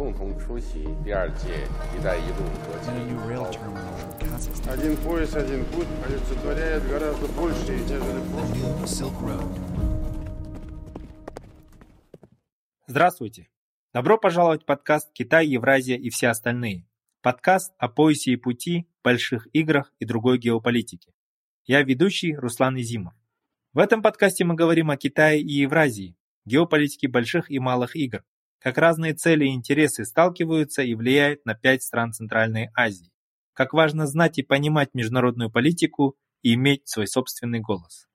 共同出席第二届“一带一路”国际 and a new rail 高 terminal in Kazakhstan, Один пояс, один путь олицетворяет гораздо большее, нежели прошлое. the Silk Road. Здравствуйте! Добро пожаловать в подкаст «Китай, Евразия и все остальные». Подкаст о поясе и пути, больших играх и другой геополитике. Я ведущий Руслан Изимов. В этом подкасте мы говорим о Китае и Евразии, геополитике больших и малых игр, как разные цели и интересы сталкиваются и влияют на пять стран Центральной Азии, как важно знать и понимать международную политику и иметь свой собственный голос.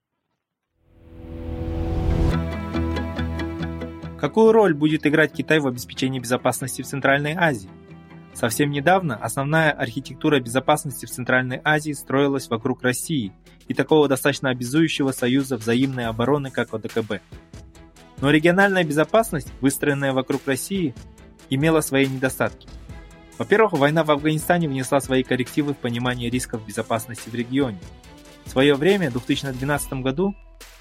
Какую роль будет играть Китай в обеспечении безопасности в Центральной Азии? Совсем недавно основная архитектура безопасности в Центральной Азии строилась вокруг России и такого достаточно обязующего союза взаимной обороны, как ОДКБ. Но региональная безопасность, выстроенная вокруг России, имела свои недостатки. Во-первых, война в Афганистане внесла свои коррективы в понимание рисков безопасности в регионе. В свое время, в 2012 году,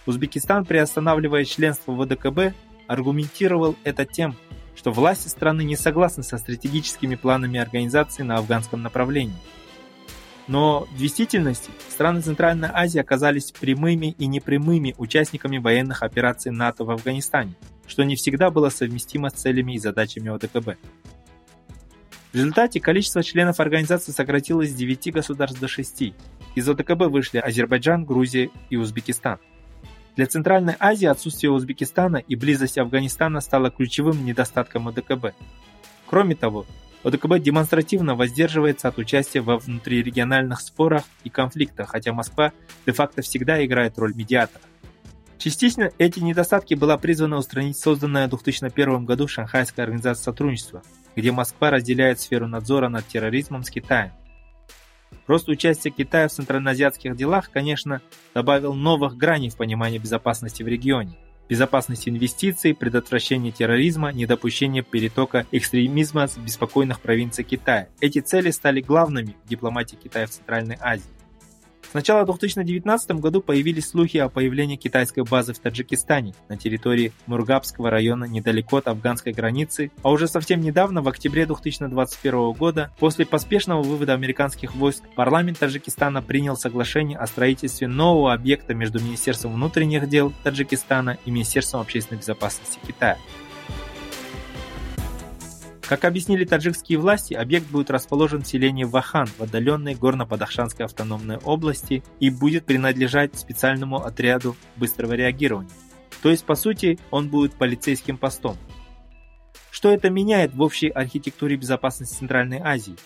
Узбекистан, приостанавливая членство в ОДКБ, аргументировал это тем, что власти страны не согласны со стратегическими планами организации на афганском направлении. Но в действительности страны Центральной Азии оказались прямыми и непрямыми участниками военных операций НАТО в Афганистане, что не всегда было совместимо с целями и задачами ОДКБ. В результате количество членов организации сократилось с 9 государств до 6. Из ОДКБ вышли Азербайджан, Грузия и Узбекистан. Для Центральной Азии отсутствие Узбекистана и близость Афганистана стало ключевым недостатком ОДКБ. Кроме того, ОДКБ демонстративно воздерживается от участия во внутрирегиональных спорах и конфликтах, хотя Москва де-факто всегда играет роль медиатора. Частично эти недостатки была призвана устранить созданная в 2001 году Шанхайская организация сотрудничества, где Москва разделяет сферу надзора над терроризмом с Китаем. Рост участия Китая в центральноазиатских делах, конечно, добавил новых граней в понимании безопасности в регионе. Безопасность инвестиций, предотвращение терроризма, недопущение перетока экстремизма с беспокойных провинций Китая. Эти цели стали главными в дипломатии Китая в Центральной Азии. С начала 2019 году появились слухи о появлении китайской базы в Таджикистане на территории Мургабского района недалеко от афганской границы, а уже совсем недавно, в октябре 2021 года, после поспешного вывода американских войск, парламент Таджикистана принял соглашение о строительстве нового объекта между Министерством внутренних дел Таджикистана и Министерством общественной безопасности Китая. Как объяснили таджикские власти, объект будет расположен в селении Вахан в отдаленной горно-Бадахшанской автономной области и будет принадлежать специальному отряду быстрого реагирования. То есть, по сути, он будет полицейским постом. Что это меняет в общей архитектуре безопасности Центральной Азии?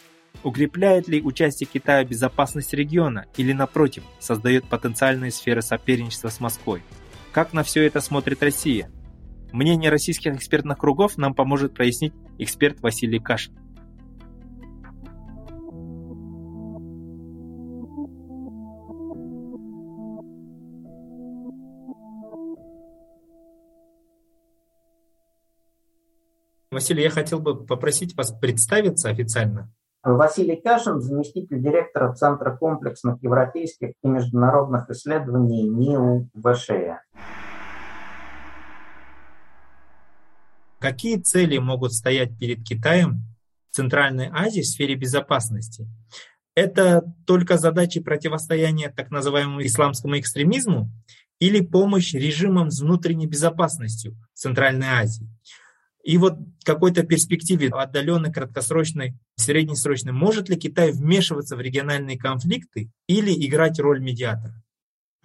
Укрепляет ли участие Китая безопасность региона или, напротив, создает потенциальные сферы соперничества с Москвой? Как на все это смотрит Россия? Мнение российских экспертных кругов нам поможет прояснить эксперт Василий Кашин. Василий, я хотел бы попросить вас представиться официально. Василий Кашин, заместитель директора Центра комплексных европейских и международных исследований НИУ ВШЭ. Какие цели могут стоять перед Китаем в Центральной Азии в сфере безопасности? Это только задачи противостояния так называемому исламскому экстремизму или помощь режимам с внутренней безопасностью в Центральной Азии? И вот какой-то перспективе отдаленной, краткосрочной, среднесрочной, может ли Китай вмешиваться в региональные конфликты или играть роль медиатора?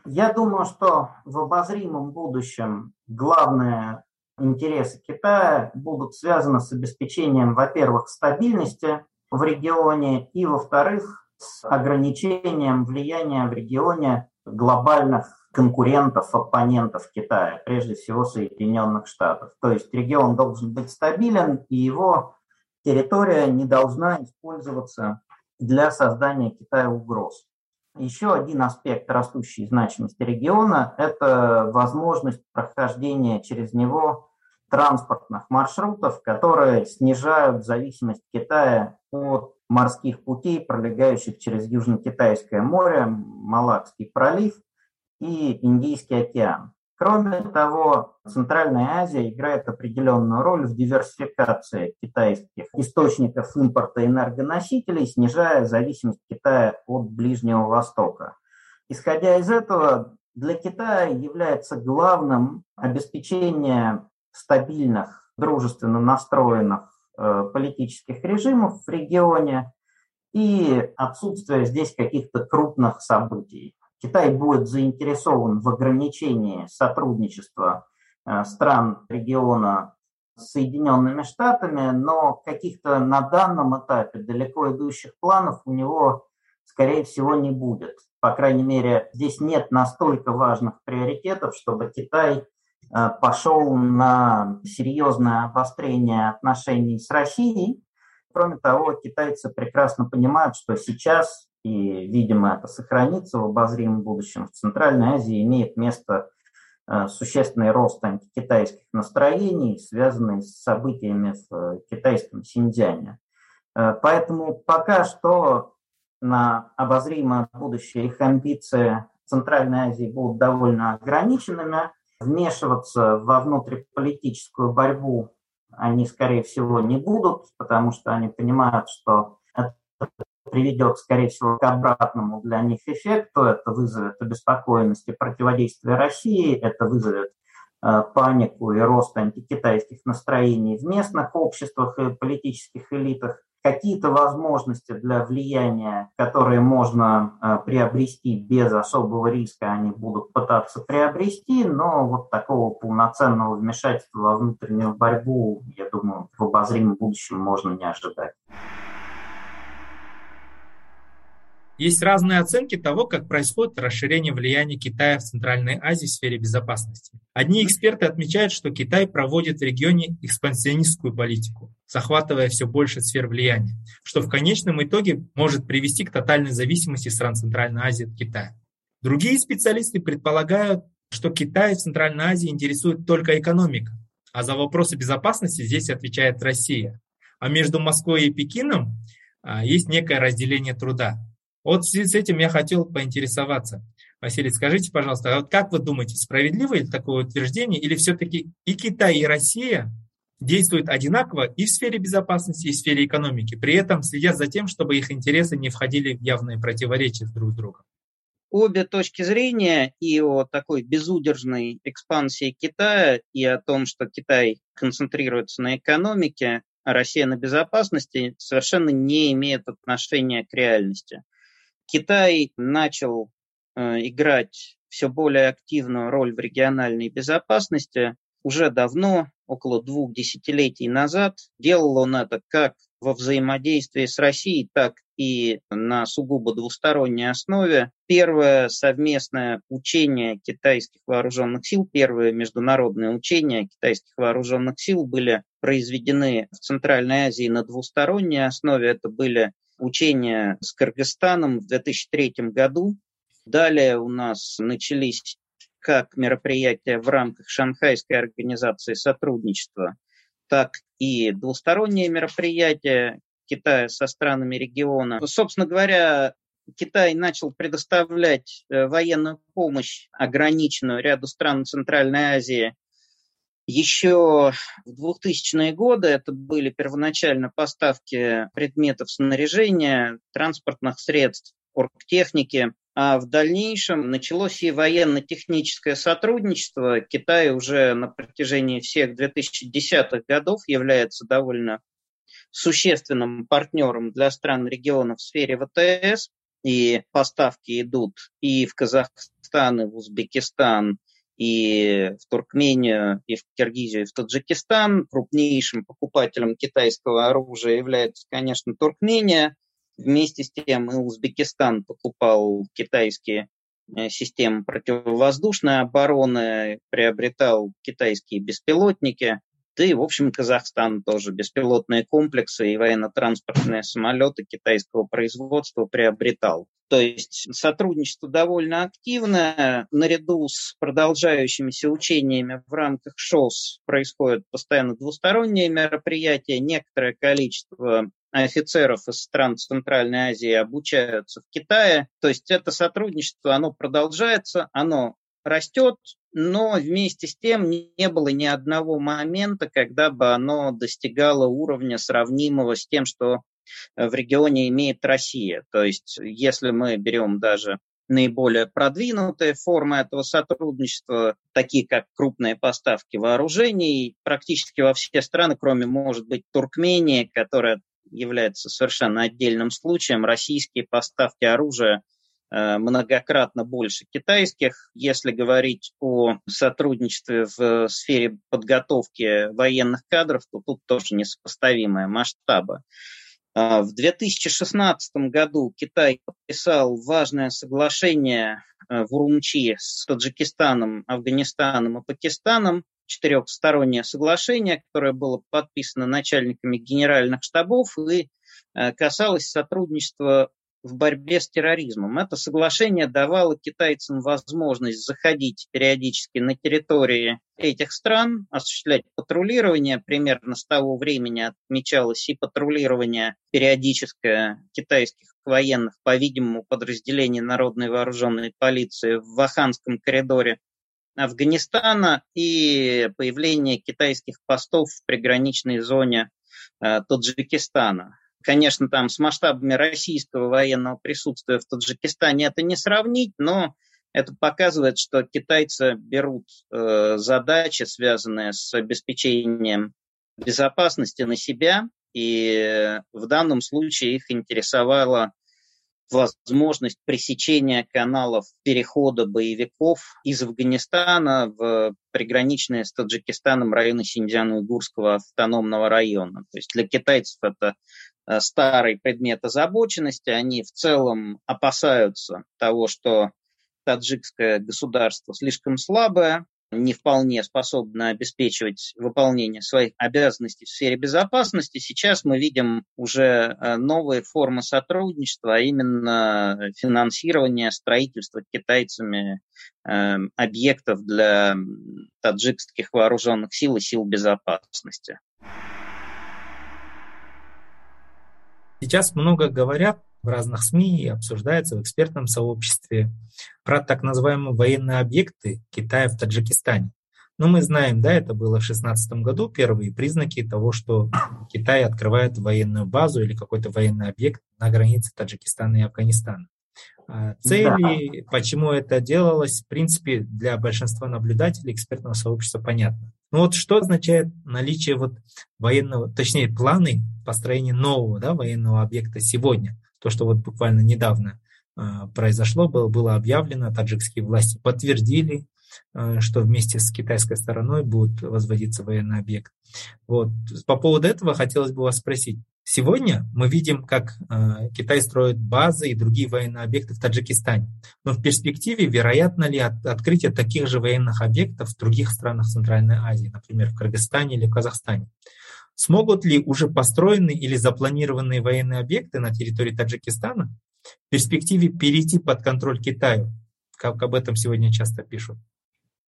Я думаю, что в обозримом будущем главное интересы Китая будут связаны с обеспечением, во-первых, стабильности в регионе и, во-вторых, с ограничением влияния в регионе глобальных конкурентов, оппонентов Китая, прежде всего Соединенных Штатов. То есть регион должен быть стабилен, и его территория не должна использоваться для создания Китая угроз. Еще один аспект растущей значимости региона – это возможность прохождения через него транспортных маршрутов, которые снижают зависимость Китая от морских путей, пролегающих через Южно-Китайское море, Малакский пролив и Индийский океан. Кроме того, Центральная Азия играет определенную роль в диверсификации китайских источников импорта энергоносителей, снижая зависимость Китая от Ближнего Востока. Исходя из этого, для Китая является главным обеспечение стабильных, дружественно настроенных э, политических режимов в регионе и отсутствие здесь каких-то крупных событий. Китай будет заинтересован в ограничении сотрудничества э, стран региона с Соединенными Штатами, но каких-то на данном этапе далеко идущих планов у него, скорее всего, не будет. По крайней мере, здесь нет настолько важных приоритетов, чтобы Китай э, пошел на серьезное обострение отношений с Россией. Кроме того, китайцы прекрасно понимают, что сейчас и, видимо, это сохранится в обозримом будущем, в Центральной Азии имеет место э, существенный рост антикитайских настроений, связанный с событиями в э, китайском Синьцзяне. Э, поэтому пока что на обозримое будущее их амбиции Центральной Азии будут довольно ограниченными. Вмешиваться во внутриполитическую борьбу они, скорее всего, не будут, потому что они понимают, что приведет, скорее всего, к обратному для них эффекту. Это вызовет обеспокоенность и противодействие России, это вызовет э, панику и рост антикитайских настроений в местных обществах и политических элитах. Какие-то возможности для влияния, которые можно э, приобрести без особого риска, они будут пытаться приобрести, но вот такого полноценного вмешательства во внутреннюю борьбу, я думаю, в обозримом будущем можно не ожидать. Есть разные оценки того, как происходит расширение влияния Китая в Центральной Азии в сфере безопасности. Одни эксперты отмечают, что Китай проводит в регионе экспансионистскую политику, захватывая все больше сфер влияния, что в конечном итоге может привести к тотальной зависимости стран Центральной Азии от Китая. Другие специалисты предполагают, что Китай в Центральной Азии интересует только экономика, а за вопросы безопасности здесь отвечает Россия. А между Москвой и Пекином а, есть некое разделение труда. Вот с этим я хотел поинтересоваться. Василий, скажите, пожалуйста, а вот как вы думаете, справедливо ли такое утверждение, или все-таки и Китай, и Россия действуют одинаково и в сфере безопасности, и в сфере экономики, при этом следят за тем, чтобы их интересы не входили в явные противоречия друг с другом? Обе точки зрения и о такой безудержной экспансии Китая, и о том, что Китай концентрируется на экономике, а Россия на безопасности, совершенно не имеют отношения к реальности. Китай начал э, играть все более активную роль в региональной безопасности уже давно, около двух десятилетий назад. Делал он это как во взаимодействии с Россией, так и на сугубо двусторонней основе. Первое совместное учение китайских вооруженных сил, первые международные учения китайских вооруженных сил были произведены в Центральной Азии на двусторонней основе. Это были учения с Кыргызстаном в 2003 году. Далее у нас начались как мероприятия в рамках Шанхайской организации сотрудничества, так и двусторонние мероприятия Китая со странами региона. Собственно говоря, Китай начал предоставлять э, военную помощь ограниченную ряду стран Центральной Азии еще в 2000-е годы это были первоначально поставки предметов снаряжения, транспортных средств, оргтехники, а в дальнейшем началось и военно-техническое сотрудничество. Китай уже на протяжении всех 2010-х годов является довольно существенным партнером для стран региона в сфере ВТС, и поставки идут и в Казахстан, и в Узбекистан, и в Туркмению, и в Киргизию, и в Таджикистан. Крупнейшим покупателем китайского оружия является, конечно, Туркмения. Вместе с тем и Узбекистан покупал китайские э, системы противовоздушной обороны, приобретал китайские беспилотники. Да и, в общем, Казахстан тоже беспилотные комплексы и военно-транспортные самолеты китайского производства приобретал. То есть сотрудничество довольно активное. Наряду с продолжающимися учениями в рамках ШОС происходят постоянно двусторонние мероприятия. Некоторое количество офицеров из стран Центральной Азии обучаются в Китае. То есть это сотрудничество, оно продолжается, оно растет, но вместе с тем не было ни одного момента, когда бы оно достигало уровня сравнимого с тем, что в регионе имеет Россия. То есть, если мы берем даже наиболее продвинутые формы этого сотрудничества, такие как крупные поставки вооружений, практически во все страны, кроме, может быть, Туркмении, которая является совершенно отдельным случаем, российские поставки оружия э, многократно больше китайских. Если говорить о сотрудничестве в сфере подготовки военных кадров, то тут тоже несопоставимые масштабы. А, в 2016 году Китай подписал важное соглашение э, в Урумчи с Таджикистаном, Афганистаном и Пакистаном, четырехстороннее соглашение, которое было подписано начальниками генеральных штабов и э, касалось сотрудничества в борьбе с терроризмом. Это соглашение давало китайцам возможность заходить периодически на территории этих стран, осуществлять патрулирование. Примерно с того времени отмечалось и патрулирование периодическое китайских военных, по-видимому, подразделений Народной вооруженной полиции в Ваханском коридоре Афганистана и появление китайских постов в приграничной зоне э, Таджикистана. Конечно, там с масштабами российского военного присутствия в Таджикистане это не сравнить, но это показывает, что китайцы берут э, задачи, связанные с обеспечением безопасности на себя, и в данном случае их интересовало возможность пресечения каналов перехода боевиков из Афганистана в приграничные с Таджикистаном районы Синьцзян-Уйгурского автономного района. То есть для китайцев это старый предмет озабоченности. Они в целом опасаются того, что таджикское государство слишком слабое, не вполне способно обеспечивать выполнение своих обязанностей в сфере безопасности. Сейчас мы видим уже э, новые формы сотрудничества, а именно финансирование строительства китайцами э, объектов для таджикских вооруженных сил и сил безопасности. Сейчас много говорят в разных СМИ и обсуждается в экспертном сообществе про так называемые военные объекты Китая в Таджикистане. Но мы знаем, да, это было в 2016 году первые признаки того, что Китай открывает военную базу или какой-то военный объект на границе Таджикистана и Афганистана. А, цели, да. почему это делалось, в принципе, для большинства наблюдателей экспертного сообщества понятно. Но вот что означает наличие вот военного, точнее, планы построения нового да, военного объекта сегодня? То, что вот буквально недавно э, произошло, было, было объявлено, таджикские власти подтвердили, э, что вместе с китайской стороной будет возводиться военный объект. Вот. По поводу этого хотелось бы вас спросить, Сегодня мы видим, как э, Китай строит базы и другие военные объекты в Таджикистане. Но в перспективе вероятно ли от, открытие таких же военных объектов в других странах Центральной Азии, например, в Кыргызстане или в Казахстане? Смогут ли уже построенные или запланированные военные объекты на территории Таджикистана в перспективе перейти под контроль Китаю, как об этом сегодня часто пишут?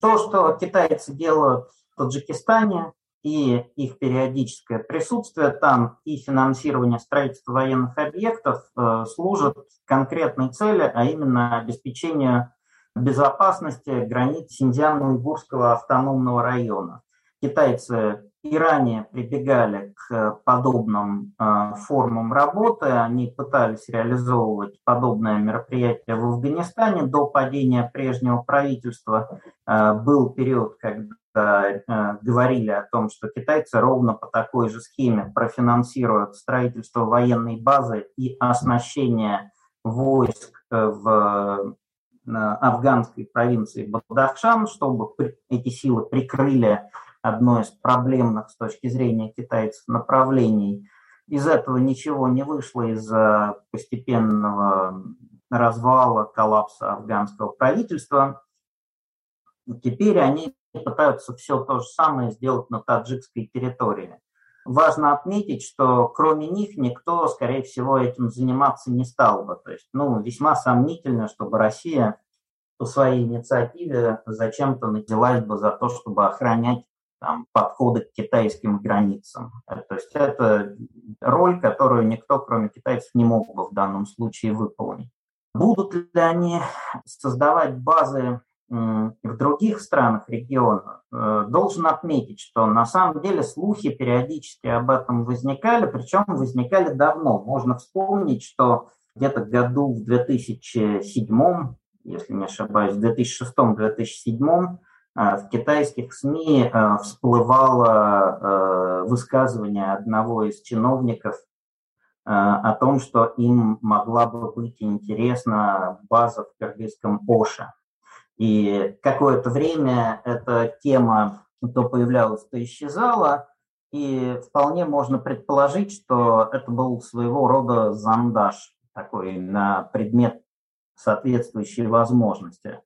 То, что китайцы делают в Таджикистане, и их периодическое присутствие там и финансирование строительства военных объектов э, служат конкретной цели, а именно обеспечению безопасности границ Синьцзян-Уйгурского автономного района. Китайцы и ранее прибегали к подобным э, формам работы, они пытались реализовывать подобное мероприятие в Афганистане до падения прежнего правительства. Э, был период, когда говорили о том, что китайцы ровно по такой же схеме профинансируют строительство военной базы и оснащение войск э, в э, афганской провинции Бадахшан, чтобы эти силы прикрыли одно из проблемных с точки зрения китайцев направлений. Из этого ничего не вышло из-за постепенного развала, коллапса афганского правительства. Теперь они пытаются все то же самое сделать на таджикской территории. Важно отметить, что кроме них никто, скорее всего, этим заниматься не стал бы. То есть, ну, весьма сомнительно, чтобы Россия по своей инициативе зачем-то наделась бы за то, чтобы охранять там, подходы к китайским границам. То есть это роль, которую никто, кроме китайцев, не мог бы в данном случае выполнить. Будут ли они создавать базы в других странах региона, э, должен отметить, что на самом деле слухи периодически об этом возникали, причем возникали давно. Можно вспомнить, что где-то году в 2007, если не ошибаюсь, в 2006-2007 э, в китайских СМИ э, всплывало высказывание одного из чиновников о том, что им могла бы быть интересна база в кыргызском Оше. И какое-то время эта тема то появлялась, то исчезала, и вполне можно предположить, что это был своего рода зандаш такой на предмет соответствующей возможности.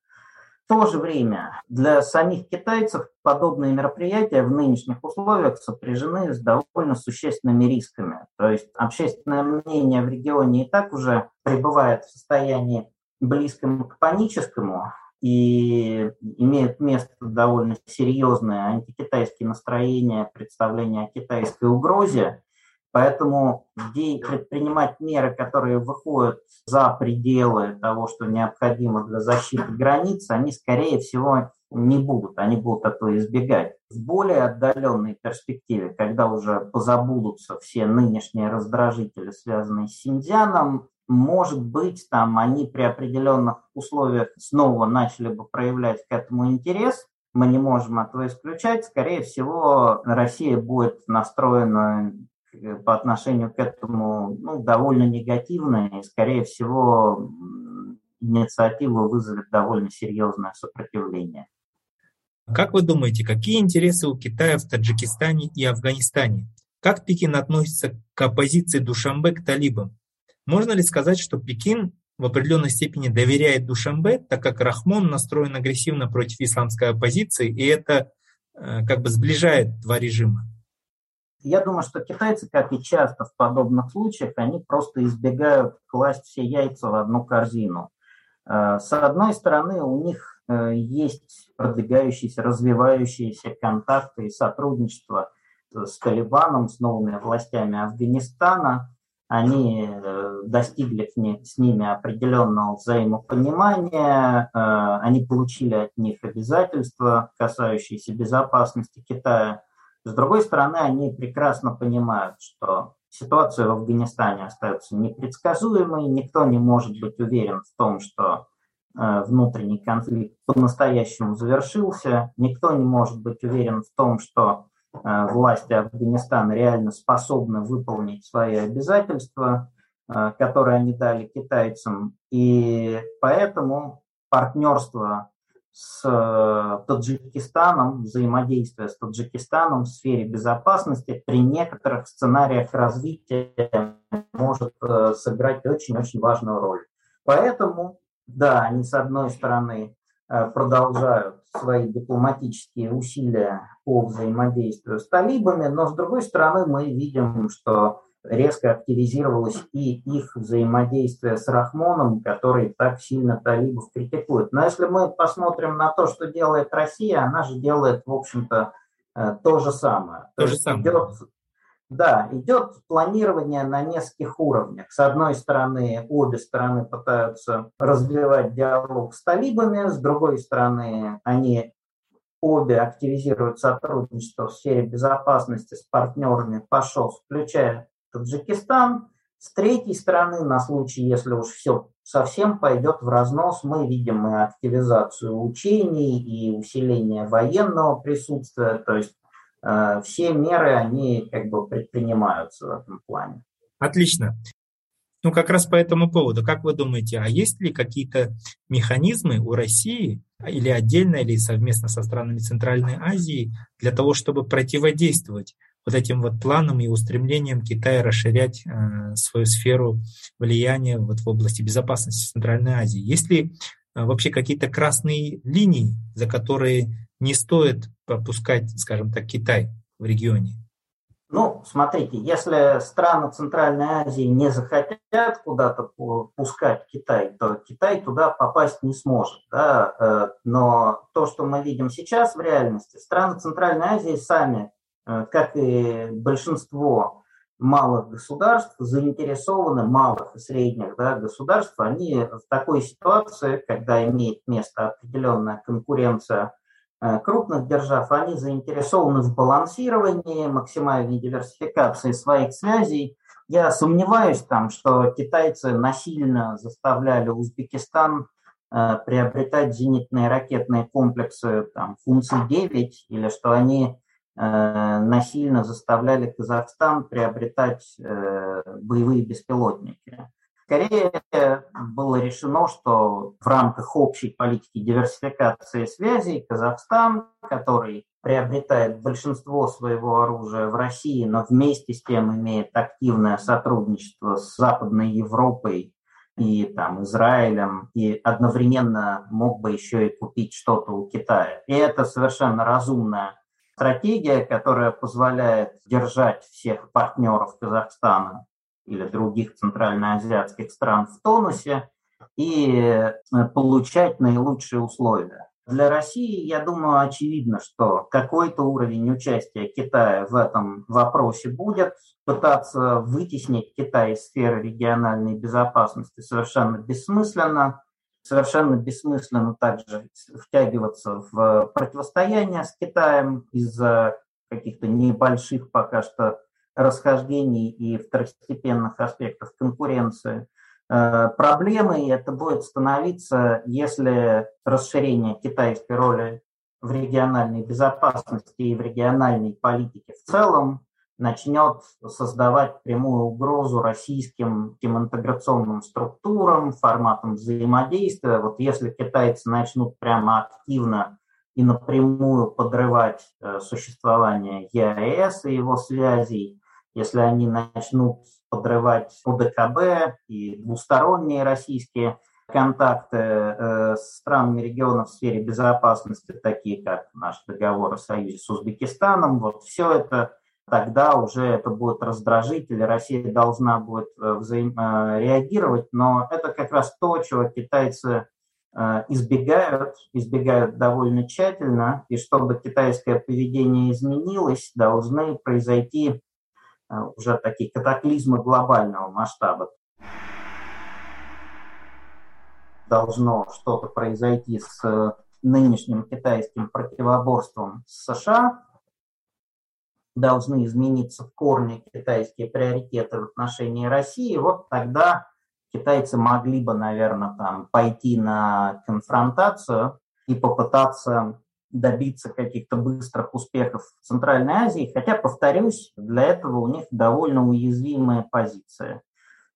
В то же время для самих китайцев подобные мероприятия в нынешних условиях сопряжены с довольно существенными рисками. То есть общественное мнение в регионе и так уже пребывает в состоянии близком к паническому, и имеют место довольно серьезные антикитайские настроения, представления о китайской угрозе. Поэтому предпринимать меры, которые выходят за пределы того, что необходимо для защиты границ, они, скорее всего, не будут, они будут этого избегать. В более отдаленной перспективе, когда уже позабудутся все нынешние раздражители, связанные с Синьцзяном, может быть, там они при определенных условиях снова начали бы проявлять к этому интерес. Мы не можем этого исключать. Скорее всего, Россия будет настроена по отношению к этому ну, довольно негативно, и, скорее всего, инициатива вызовет довольно серьезное сопротивление. Как вы думаете, какие интересы у Китая в Таджикистане и Афганистане? Как Пекин относится к оппозиции Душамбе к талибам? Можно ли сказать, что Пекин в определенной степени доверяет Душамбе, так как Рахмон настроен агрессивно против исламской оппозиции, и это э, как бы сближает два режима? Я думаю, что китайцы, как и часто в подобных случаях, они просто избегают класть все яйца в одну корзину. Э, с одной стороны, у них э, есть продвигающиеся, развивающиеся контакты и сотрудничество с Талибаном, с новыми властями Афганистана они э, достигли с ними определенного взаимопонимания, э, они получили от них обязательства, касающиеся безопасности Китая. С другой стороны, они прекрасно понимают, что ситуация в Афганистане остается непредсказуемой, никто не может быть уверен в том, что э, внутренний конфликт по-настоящему завершился, никто не может быть уверен в том, что власти Афганистана реально способны выполнить свои обязательства, э, которые они дали китайцам. И поэтому партнерство с э, Таджикистаном, взаимодействие с Таджикистаном в сфере безопасности при некоторых сценариях развития может сыграть очень-очень важную роль. Поэтому, да, они с одной стороны Э, продолжают свои дипломатические усилия по взаимодействию с талибами, но с другой стороны мы видим, что резко активизировалось и их взаимодействие с Рахмоном, который так сильно талибов критикует. Но если мы посмотрим на то, что делает Россия, она же делает, в общем-то, э, то же самое. То, то же самое. Идет да, идет планирование на нескольких уровнях. С одной стороны, обе стороны пытаются развивать диалог с талибами, с другой стороны, они обе активизируют сотрудничество в сфере безопасности с партнерами ПАШО, включая Таджикистан. С третьей стороны, на случай, если уж все совсем пойдет в разнос, мы видим и активизацию учений, и усиление военного присутствия, то есть все меры, они как бы предпринимаются в этом плане. Отлично. Ну, как раз по этому поводу, как вы думаете, а есть ли какие-то механизмы у России или отдельно, или совместно со странами Центральной Азии для того, чтобы противодействовать вот этим вот планам и устремлениям Китая расширять э, свою сферу влияния вот в области безопасности Центральной Азии? Есть ли э, вообще какие-то красные линии, за которые не стоит пропускать, скажем так, Китай в регионе? Ну, смотрите, если страны Центральной Азии не захотят куда-то пускать Китай, то Китай туда попасть не сможет. Да? Э, но то, что мы видим сейчас в реальности, страны Центральной Азии сами, э, как и большинство малых государств заинтересованы, малых и средних да, государств, они в такой ситуации, когда имеет место определенная конкуренция э, крупных держав, они заинтересованы в балансировании, максимальной диверсификации своих связей. Я сомневаюсь там, что китайцы насильно заставляли Узбекистан э, приобретать зенитные ракетные комплексы там, функции 9, или что они насильно заставляли Казахстан приобретать э, боевые беспилотники. Скорее было решено, что в рамках общей политики диверсификации связей Казахстан, который приобретает большинство своего оружия в России, но вместе с тем имеет активное сотрудничество с Западной Европой и там, Израилем, и одновременно мог бы еще и купить что-то у Китая. И это совершенно разумная стратегия, которая позволяет держать всех партнеров Казахстана или других центральноазиатских стран в тонусе и э, получать наилучшие условия. Для России, я думаю, очевидно, что какой-то уровень участия Китая в этом вопросе будет. Пытаться вытеснить Китай из сферы региональной безопасности совершенно бессмысленно совершенно бессмысленно также втягиваться в противостояние с Китаем из-за каких-то небольших пока что расхождений и второстепенных аспектов конкуренции. Э, проблемой это будет становиться, если расширение китайской роли в региональной безопасности и в региональной политике в целом начнет создавать прямую угрозу российским интеграционным структурам, форматам взаимодействия. Вот если китайцы начнут прямо активно и напрямую подрывать э, существование ЕАЭС и его связей, если они начнут подрывать ОДКБ и двусторонние российские контакты э, с странами региона в сфере безопасности, такие как наш договор о союзе с Узбекистаном, вот все это тогда уже это будет раздражитель, Россия должна будет э. Э, реагировать, но это как раз то, чего китайцы э, избегают, избегают довольно тщательно, и чтобы китайское поведение изменилось, должны произойти уже такие катаклизмы глобального масштаба. Должно что-то произойти с нынешним китайским противоборством с США, должны измениться в корне китайские приоритеты в отношении России, вот тогда китайцы могли бы, наверное, там пойти на конфронтацию и попытаться добиться каких-то быстрых успехов в Центральной Азии, хотя, повторюсь, для этого у них довольно уязвимая позиция.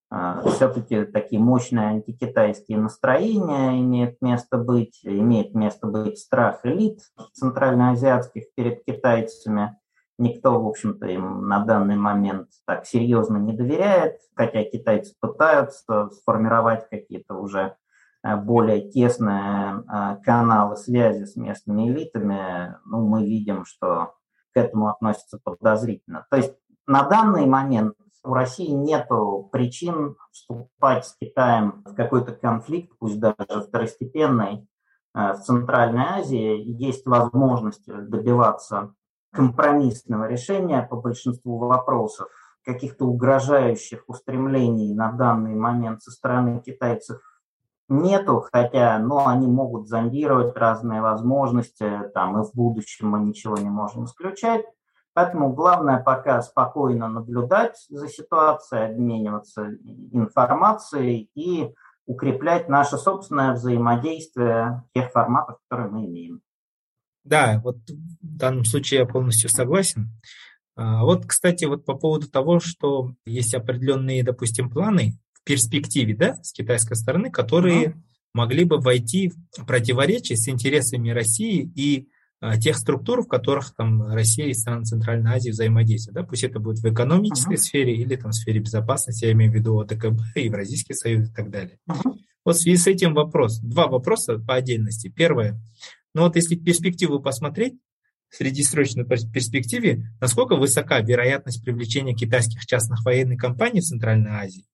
А, Все-таки такие мощные антикитайские настроения имеют место быть, имеет место быть страх элит центральноазиатских перед китайцами. Никто, в общем-то, им на данный момент так серьезно не доверяет, хотя китайцы пытаются сформировать какие-то уже э, более тесные э, каналы связи с местными элитами, ну, мы видим, что к этому относятся подозрительно. То есть на данный момент у России нет причин вступать с Китаем в какой-то конфликт, пусть даже второстепенный, э, в Центральной Азии. Есть возможность добиваться компромиссного решения по большинству вопросов, каких-то угрожающих устремлений на данный момент со стороны китайцев нету, хотя ну, они могут зондировать разные возможности, там, и в будущем мы ничего не можем исключать. Поэтому главное пока спокойно наблюдать за ситуацией, обмениваться информацией и укреплять наше собственное взаимодействие тех форматах, которые мы имеем. Да, вот в данном случае я полностью согласен. А, вот, кстати, вот по поводу того, что есть определенные, допустим, планы в перспективе, да, с китайской стороны, которые uh могли бы войти в противоречие с интересами России и а, тех структур, в которых там Россия и страны Центральной Азии взаимодействуют. Да? Пусть это будет в экономической uh сфере или там в сфере безопасности, я имею в виду ОТКБ, Евразийский союз и так далее. uh Вот в связи с этим вопрос. Два вопроса по отдельности. Первое. Но вот если перспективу посмотреть, в среднесрочной перспективе, насколько высока вероятность привлечения китайских частных военных компаний в Центральной Азии?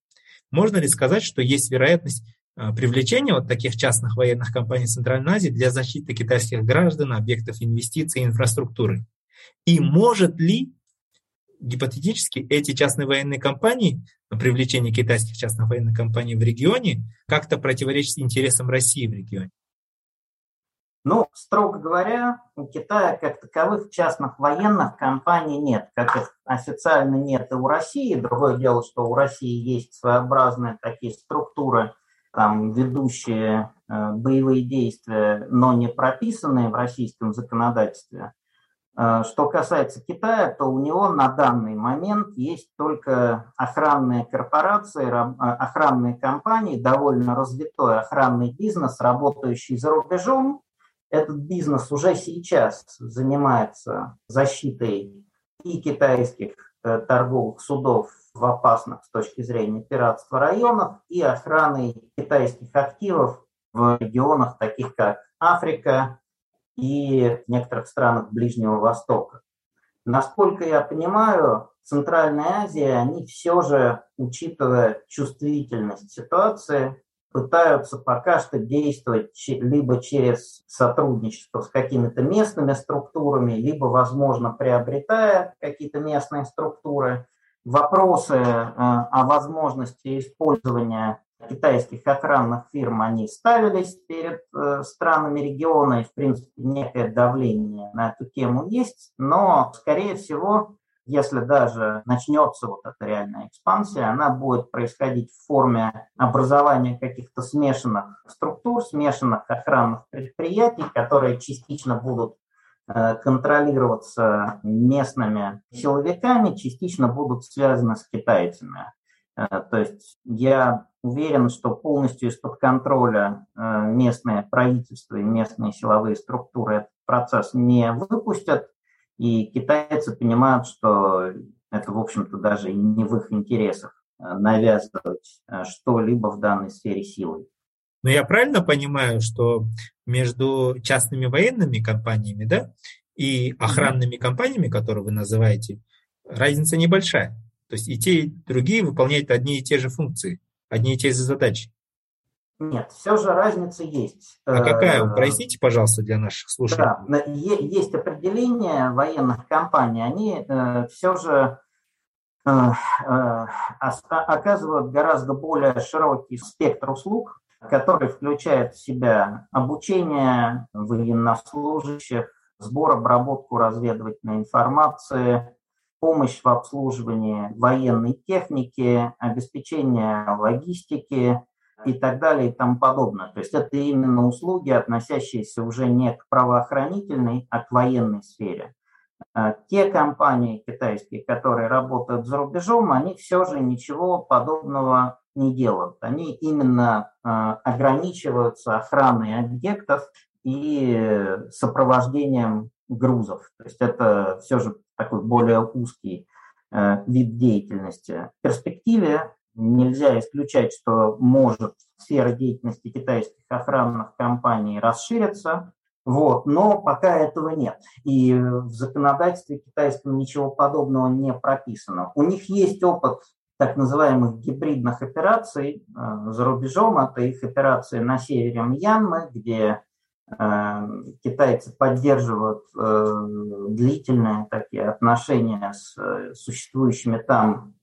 Можно ли сказать, что есть вероятность а, привлечения вот таких частных военных компаний в Центральной Азии для защиты китайских граждан, объектов инвестиций и инфраструктуры? И может ли гипотетически эти частные военные компании, привлечение китайских частных военных компаний в регионе, как-то противоречит интересам России в регионе? Ну, строго говоря, у Китая как таковых частных военных компаний нет, как их официально нет и у России. Другое дело, что у России есть своеобразные такие структуры, там, ведущие э, боевые действия, но не прописанные в российском законодательстве. Э, что касается Китая, то у него на данный момент есть только охранные корпорации, э, охранные компании, довольно развитой охранный бизнес, работающий за рубежом, этот бизнес уже сейчас занимается защитой и китайских э, торговых судов в опасных с точки зрения пиратства районах и охраной китайских активов в регионах, таких как Африка и в некоторых странах Ближнего Востока. Насколько я понимаю, в Центральной Азии они все же, учитывая чувствительность ситуации, пытаются пока что действовать либо через сотрудничество с какими-то местными структурами, либо, возможно, приобретая какие-то местные структуры. Вопросы э, о возможности использования китайских охранных фирм, они ставились перед э, странами региона, и, в принципе, некое давление на эту тему есть, но, скорее всего, если даже начнется вот эта реальная экспансия, она будет происходить в форме образования каких-то смешанных структур, смешанных охранных предприятий, которые частично будут э, контролироваться местными силовиками, частично будут связаны с китайцами. Э, то есть я уверен, что полностью из-под контроля э, местное правительство и местные силовые структуры этот процесс не выпустят, и китайцы понимают, что это, в общем-то, даже и не в их интересах э, навязывать э, что-либо в данной сфере силой. Но я правильно понимаю, что между частными военными компаниями да, и охранными компаниями, которые вы называете, разница небольшая. То есть и те, и другие выполняют одни и те же функции, одни и те же задачи. Нет, все же разница есть. А какая? Упростите, пожалуйста, для наших слушателей. Да, есть определение военных компаний, они э, все же э, э, оказывают гораздо более широкий спектр услуг, который включает в себя обучение военнослужащих, сбор, обработку разведывательной информации, помощь в обслуживании военной техники, обеспечение логистики, и так далее и тому подобное. То есть это именно услуги, относящиеся уже не к правоохранительной, а к военной сфере. А те компании китайские, которые работают за рубежом, они все же ничего подобного не делают. Они именно а, ограничиваются охраной объектов и сопровождением грузов. То есть это все же такой более узкий э, вид деятельности. В перспективе Нельзя исключать, что может сфера деятельности китайских охранных компаний расшириться, вот, но пока этого нет. И в законодательстве китайском ничего подобного не прописано. У них есть опыт так называемых гибридных операций э, за рубежом. Это их операции на севере Мьянмы, где э, китайцы поддерживают э, длительные такие отношения с э, существующими там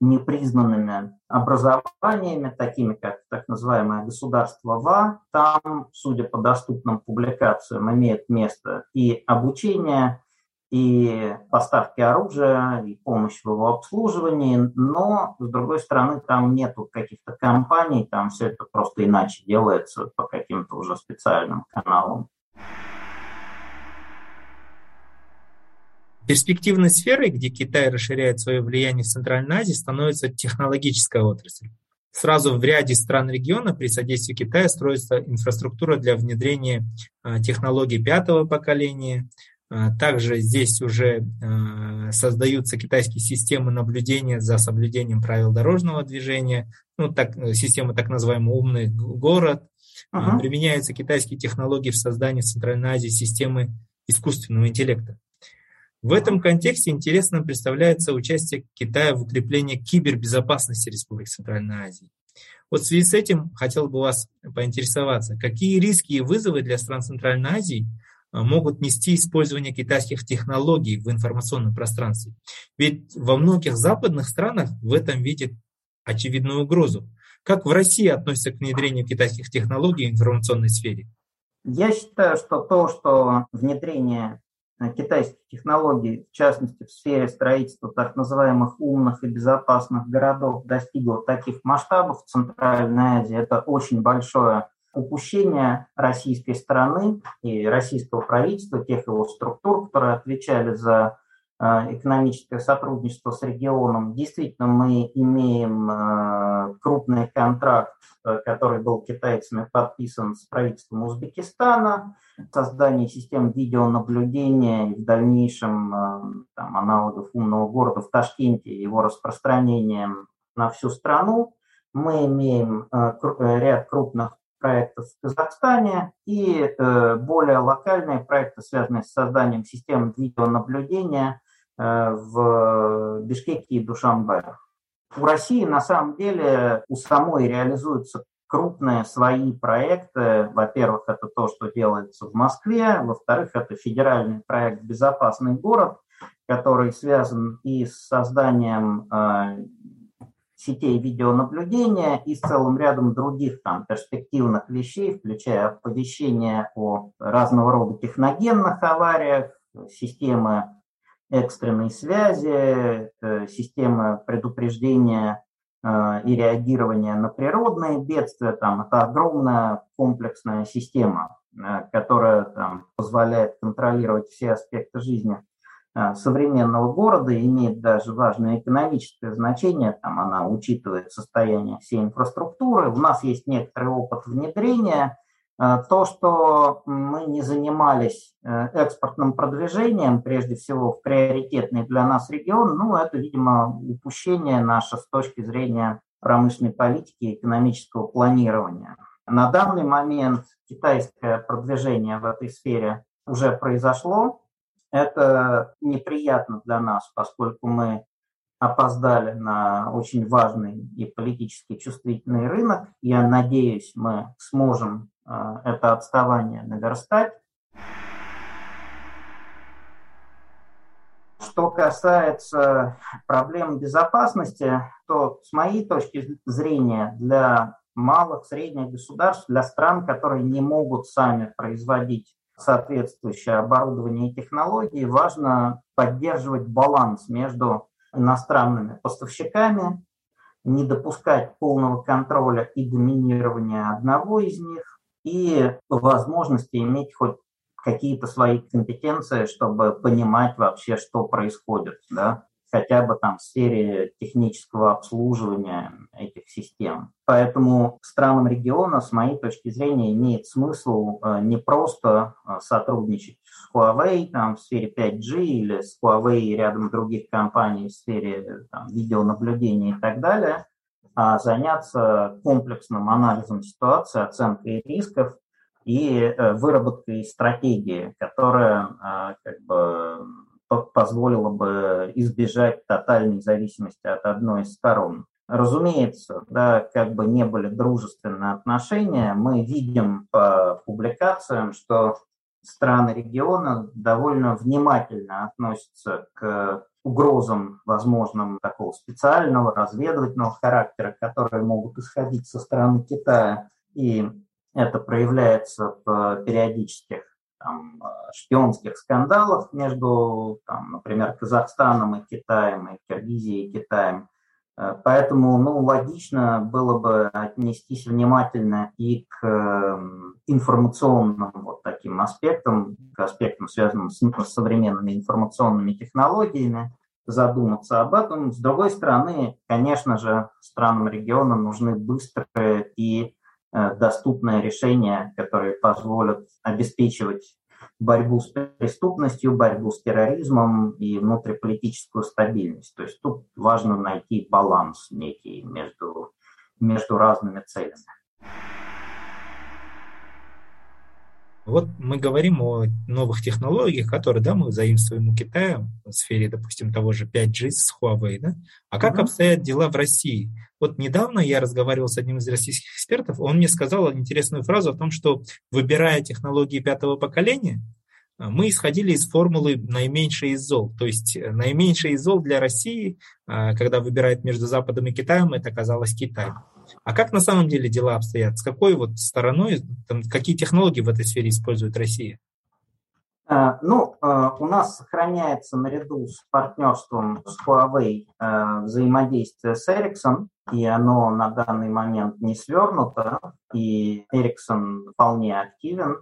непризнанными образованиями, такими как так называемое государство ВА. Там, судя по доступным публикациям, имеет место и обучение, и поставки оружия, и помощь в его обслуживании, но, с другой стороны, там нету каких-то компаний, там все это просто иначе делается по каким-то уже специальным каналам. Перспективной сферой, где Китай расширяет свое влияние в Центральной Азии, становится технологическая отрасль. Сразу в ряде стран региона при содействии Китая строится инфраструктура для внедрения а, технологий пятого поколения. А, также здесь уже а, создаются китайские системы наблюдения за соблюдением правил дорожного движения, ну, так, система так называемый умный город. Uh-huh. Применяются китайские технологии в создании в Центральной Азии системы искусственного интеллекта. В этом контексте интересно представляется участие Китая в укреплении кибербезопасности Республики Центральной Азии. Вот в связи с этим хотел бы вас поинтересоваться, какие риски и вызовы для стран Центральной Азии могут нести использование китайских технологий в информационном пространстве. Ведь во многих западных странах в этом видят очевидную угрозу. Как в России относятся к внедрению китайских технологий в информационной сфере? Я считаю, что то, что внедрение китайских технологий, в частности в сфере строительства так называемых умных и безопасных городов, достигло таких масштабов в Центральной Азии, это очень большое упущение российской стороны и российского правительства, тех его структур, которые отвечали за Э, экономическое сотрудничество с регионом. Действительно, мы имеем э, крупный контракт, э, который был китайцами подписан с правительством Узбекистана, создание систем видеонаблюдения и в дальнейшем там, аналогов умного города в Ташкенте, его распространением на всю страну. Мы имеем ряд крупных проектов в Казахстане и более локальные проекты, связанные с созданием систем видеонаблюдения Э, в Бишкеке и Душанбе. У России на самом деле у самой реализуются крупные свои проекты. Во-первых, это то, что делается в Москве. Во-вторых, это федеральный проект «Безопасный город», который связан и с созданием э, сетей видеонаблюдения и с целым рядом других там перспективных вещей, включая оповещение о разного рода техногенных авариях, системы экстренной связи, система предупреждения э, и реагирования на природные бедствия. Там, это огромная комплексная система, э, которая там, позволяет контролировать все аспекты жизни э, современного города, имеет даже важное экономическое значение, там она учитывает состояние всей инфраструктуры. У нас есть некоторый опыт внедрения то, что мы не занимались э, экспортным продвижением, прежде всего в приоритетный для нас регион, ну, это, видимо, упущение наше с точки зрения промышленной политики и экономического планирования. На данный момент китайское продвижение в этой сфере уже произошло. Это неприятно для нас, поскольку мы опоздали на очень важный и политически чувствительный рынок. Я надеюсь, мы сможем это отставание наверстать. Что касается проблем безопасности, то с моей точки зрения для малых, средних государств, для стран, которые не могут сами производить соответствующее оборудование и технологии, важно поддерживать баланс между иностранными поставщиками, не допускать полного контроля и доминирования одного из них, и возможности иметь хоть какие-то свои компетенции, чтобы понимать вообще, что происходит, да, хотя бы там в сфере технического обслуживания этих систем. Поэтому странам региона, с моей точки зрения, имеет смысл э, не просто э, сотрудничать с Huawei там, в сфере 5G или с Huawei и рядом других компаний в сфере там, видеонаблюдения и так далее, заняться комплексным анализом ситуации, оценкой рисков и э, выработкой стратегии, которая э, как бы позволила бы избежать тотальной зависимости от одной из сторон. Разумеется, да, как бы не были дружественные отношения, мы видим по публикациям, что страны региона довольно внимательно относятся к угрозам, возможным такого специального разведывательного характера, которые могут исходить со стороны Китая. И это проявляется в периодических там, шпионских скандалах между, там, например, Казахстаном и Китаем, и Киргизией и Китаем. Э, поэтому ну, логично было бы отнестись внимательно и к эм, информационным вот таким аспектам, к аспектам, связанным с, современными информационными технологиями, задуматься об этом. С другой стороны, конечно же, странам региона нужны быстрые и э, доступные решения, которые позволят обеспечивать борьбу с преступностью, борьбу с терроризмом и внутриполитическую стабильность. То есть тут важно найти баланс некий между, между разными целями. Вот мы говорим о новых технологиях, которые да, мы заимствуем у Китая в сфере, допустим, того же 5G с Huawei. Да? А как mm-hmm. обстоят дела в России? Вот недавно я разговаривал с одним из российских экспертов, он мне сказал интересную фразу о том, что выбирая технологии пятого поколения, мы исходили из формулы наименьшее из зол. То есть э, наименьшее из зол для России, э, когда выбирает между Западом и Китаем, это оказалось Китай. А как на самом деле дела обстоят? С какой вот стороной, там, какие технологии в этой сфере использует Россия? Э, ну, у нас сохраняется наряду с партнерством с Huawei взаимодействие с Ericsson, и оно на данный момент не свернуто, и Ericsson вполне активен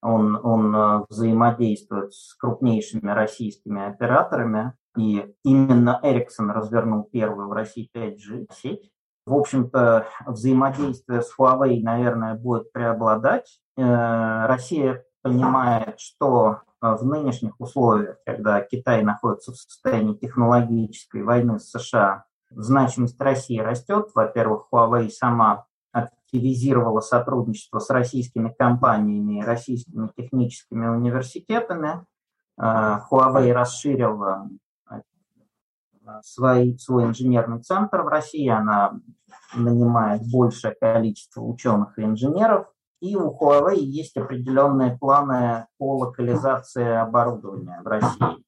он, он э, взаимодействует с крупнейшими российскими операторами, и именно Ericsson развернул первую в России 5G сеть. В общем-то, взаимодействие с Huawei, наверное, будет преобладать. Э, Россия понимает, что э, в нынешних условиях, когда Китай находится в состоянии технологической войны с США, значимость России растет. Во-первых, Huawei сама активизировала сотрудничество с российскими компаниями и российскими техническими университетами. А, Huawei расширила а, свой, свой инженерный центр в России, она нанимает большее количество ученых и инженеров, и у Huawei есть определенные планы по локализации оборудования в России.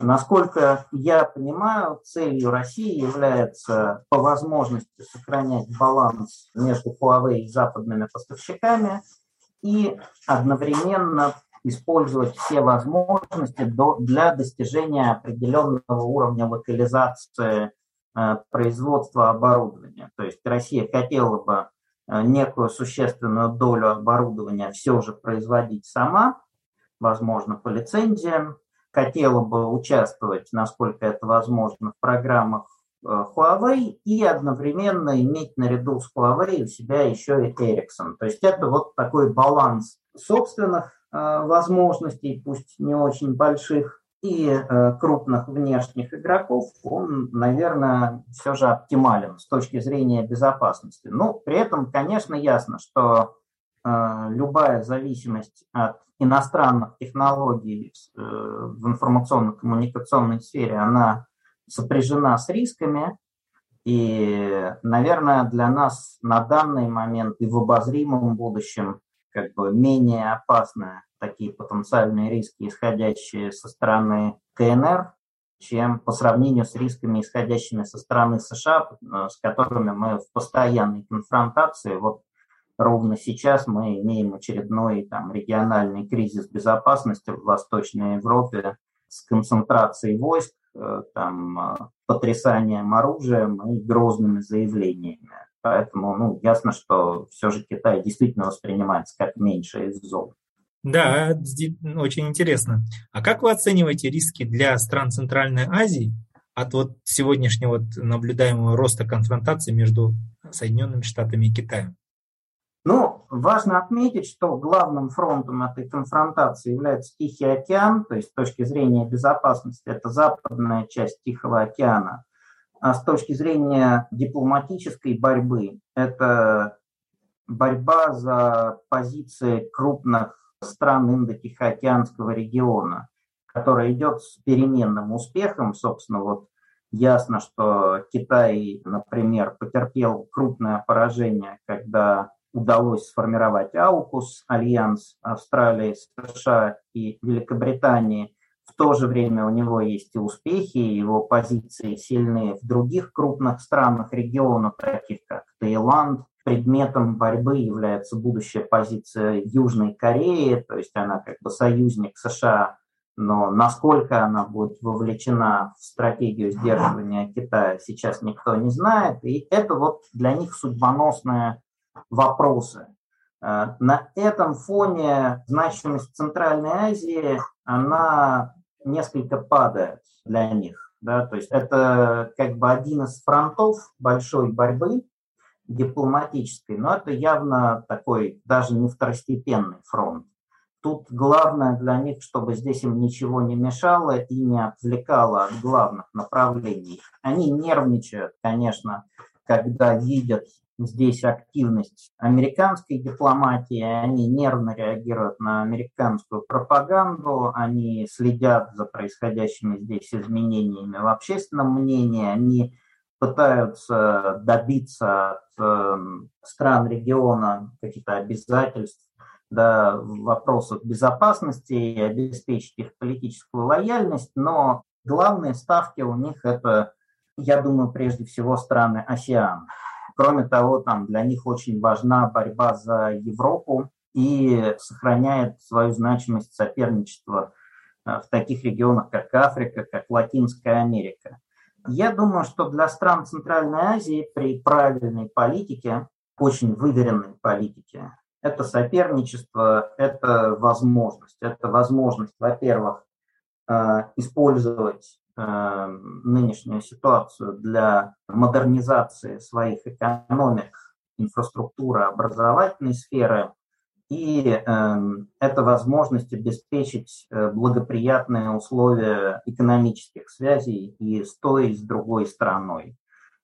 Насколько я понимаю, целью России является по возможности сохранять баланс между Huawei и западными поставщиками и одновременно использовать все возможности для достижения определенного уровня локализации э, производства оборудования. То есть Россия хотела бы э, некую существенную долю оборудования все же производить сама, возможно, по лицензиям, хотела бы участвовать, насколько это возможно, в программах э, Huawei и одновременно иметь наряду с Huawei у себя еще и Ericsson. То есть это вот такой баланс собственных возможностей, пусть не очень больших, и э, крупных внешних игроков, он, наверное, все же оптимален с точки зрения безопасности. Но при этом, конечно, ясно, что любая зависимость от иностранных технологий э, в информационно-коммуникационной сфере, она сопряжена с рисками. И, наверное, для нас на данный момент и в обозримом будущем как бы менее опасны такие потенциальные риски, исходящие со стороны КНР, чем по сравнению с рисками, исходящими со стороны США, э, с которыми мы в постоянной конфронтации. Вот ровно сейчас мы имеем очередной там, региональный кризис безопасности в Восточной Европе с концентрацией войск, э, там, э, потрясанием оружием и грозными заявлениями. Поэтому ну, ясно, что все же Китай действительно воспринимается как меньше из зол. Да, очень интересно. А как вы оцениваете риски для стран Центральной Азии от вот сегодняшнего наблюдаемого роста конфронтации между Соединенными Штатами и Китаем? Ну, важно отметить, что главным фронтом этой конфронтации является Тихий океан, то есть с точки зрения безопасности это западная часть Тихого океана, с точки зрения дипломатической борьбы это борьба за позиции крупных стран Индо-Тихоокеанского региона, которая идет с переменным успехом. Собственно, вот ясно, что Китай, например, потерпел крупное поражение, когда удалось сформировать АУКУС, альянс Австралии, США и Великобритании. То же время у него есть и успехи, его позиции сильные в других крупных странах региона, таких как Таиланд. Предметом борьбы является будущая позиция Южной Кореи, то есть она как бы союзник США, но насколько она будет вовлечена в стратегию сдерживания Китая, сейчас никто не знает. И это вот для них судьбоносная вопросы. Э, на этом фоне значимость Центральной Азии, она несколько падает для них. Да? То есть это как бы один из фронтов большой борьбы дипломатической, но это явно такой даже не второстепенный фронт. Тут главное для них, чтобы здесь им ничего не мешало и не отвлекало от главных направлений. Они нервничают, конечно, когда видят здесь активность американской дипломатии, они нервно реагируют на американскую пропаганду, они следят за происходящими здесь изменениями в общественном мнении, они пытаются добиться от э, стран региона каких-то обязательств да, в вопросах безопасности и обеспечить их политическую лояльность, но главные ставки у них это, я думаю, прежде всего страны ОСЕАН. Кроме того, там для них очень важна борьба за Европу и сохраняет свою значимость соперничества э, в таких регионах, как Африка, как Латинская Америка. Я думаю, что для стран Центральной Азии при правильной политике, очень выверенной политике, это соперничество, это возможность. Это возможность, во-первых, э, использовать нынешнюю ситуацию для модернизации своих экономик, инфраструктуры, образовательной сферы. И э, это возможность обеспечить благоприятные условия экономических связей и с той, и с другой страной.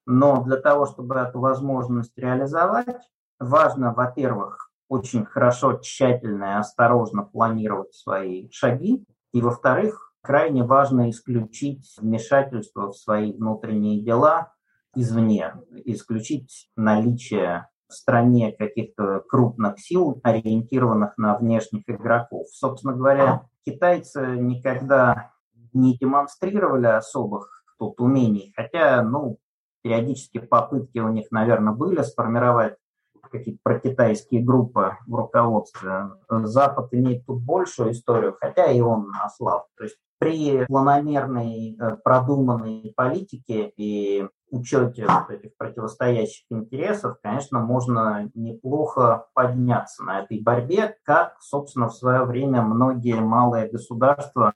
Но для того, чтобы эту возможность реализовать, важно, во-первых, очень хорошо, тщательно и осторожно планировать свои шаги. И, во-вторых, крайне важно исключить вмешательство в свои внутренние дела извне, исключить наличие в стране каких-то крупных сил, ориентированных на внешних игроков. Собственно говоря, китайцы никогда не демонстрировали особых тут умений, хотя, ну, периодически попытки у них, наверное, были сформировать какие-то прокитайские группы в руководстве. Запад имеет тут большую историю, хотя и он ослаб. То есть при планомерной, э, продуманной политике и учете вот этих противостоящих интересов, конечно, можно неплохо подняться на этой борьбе, как, собственно, в свое время многие малые государства,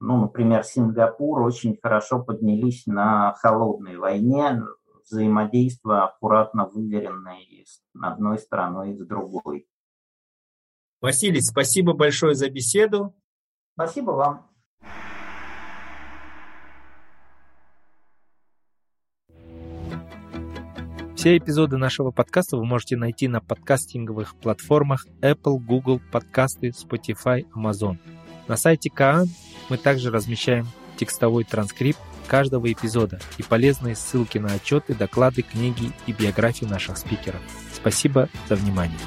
ну, например, Сингапур, очень хорошо поднялись на холодной войне, взаимодействия аккуратно выверенные с одной стороной и с другой. Василий, спасибо большое за беседу. Спасибо вам. Все эпизоды нашего подкаста вы можете найти на подкастинговых платформах Apple, Google, подкасты, Spotify, Amazon. На сайте Каан мы также размещаем текстовой транскрипт каждого эпизода и полезные ссылки на отчеты, доклады, книги и биографии наших спикеров. Спасибо за внимание.